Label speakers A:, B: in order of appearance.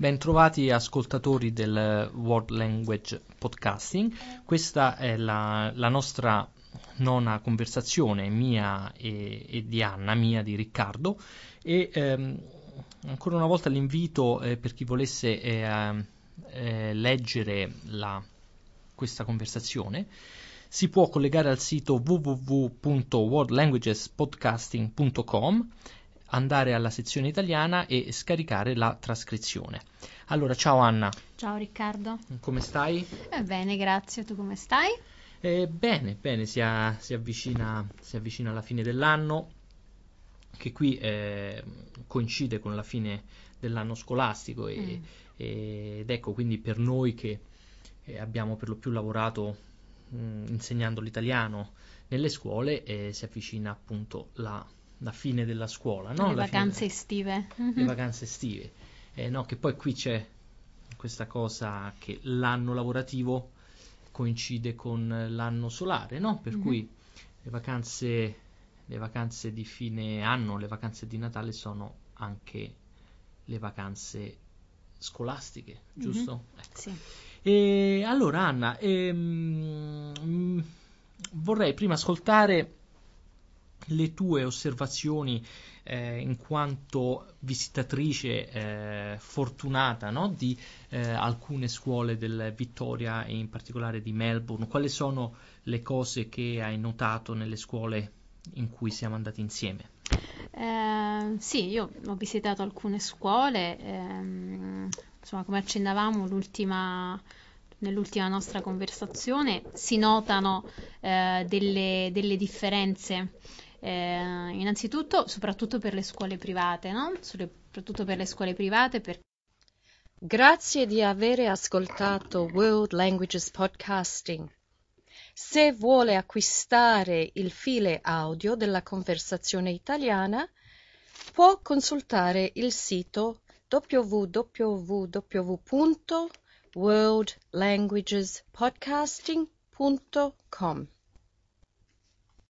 A: Bentrovati ascoltatori del World Language Podcasting. Questa è la, la nostra nona conversazione mia e, e, di Anna, mia di Riccardo. E ehm, ancora una volta l'invito eh, per chi volesse eh, eh, leggere la, questa conversazione si può collegare al sito www.worldlanguagespodcasting.com andare alla sezione italiana e scaricare la trascrizione. Allora, ciao Anna.
B: Ciao Riccardo.
A: Come stai?
B: Eh, bene, grazie. Tu come stai?
A: Eh, bene, bene, si, a, si, avvicina, si, avvicina, alla fine dell'anno, che qui eh, coincide con la fine dell'anno scolastico e, mm. e, ed ecco quindi per noi che eh, abbiamo per lo più lavorato mh, mm, insegnando l'italiano nelle scuole eh, si avvicina appunto la la fine della scuola, no?
B: Le la vacanze fine, estive.
A: Le mm-hmm. vacanze estive. Eh, no, che poi qui c'è questa cosa che l'anno lavorativo coincide con l'anno solare, no? Per mm-hmm. cui le vacanze, le vacanze di fine anno, le vacanze di Natale sono anche le vacanze scolastiche, mm-hmm. giusto?
B: Mm-hmm. Ecco. Sì.
A: E allora Anna, ehm, vorrei prima ascoltare le tue osservazioni eh, in quanto visitatrice eh, fortunata no? di eh, alcune scuole del Vittoria e in particolare di Melbourne. Quali sono le cose che hai notato nelle scuole in cui siamo andati insieme?
B: Eh, sì, io ho visitato alcune scuole, ehm, insomma, come accennavamo l'ultima nell'ultima nostra conversazione, si notano eh, delle, delle, differenze eh, innanzitutto, soprattutto per le scuole private, no? Soprattutto per le scuole private. Per...
C: Grazie di aver ascoltato World Languages Podcasting. Se vuole acquistare il file audio della conversazione italiana, può consultare il sito www.worldlanguagespodcasting.com.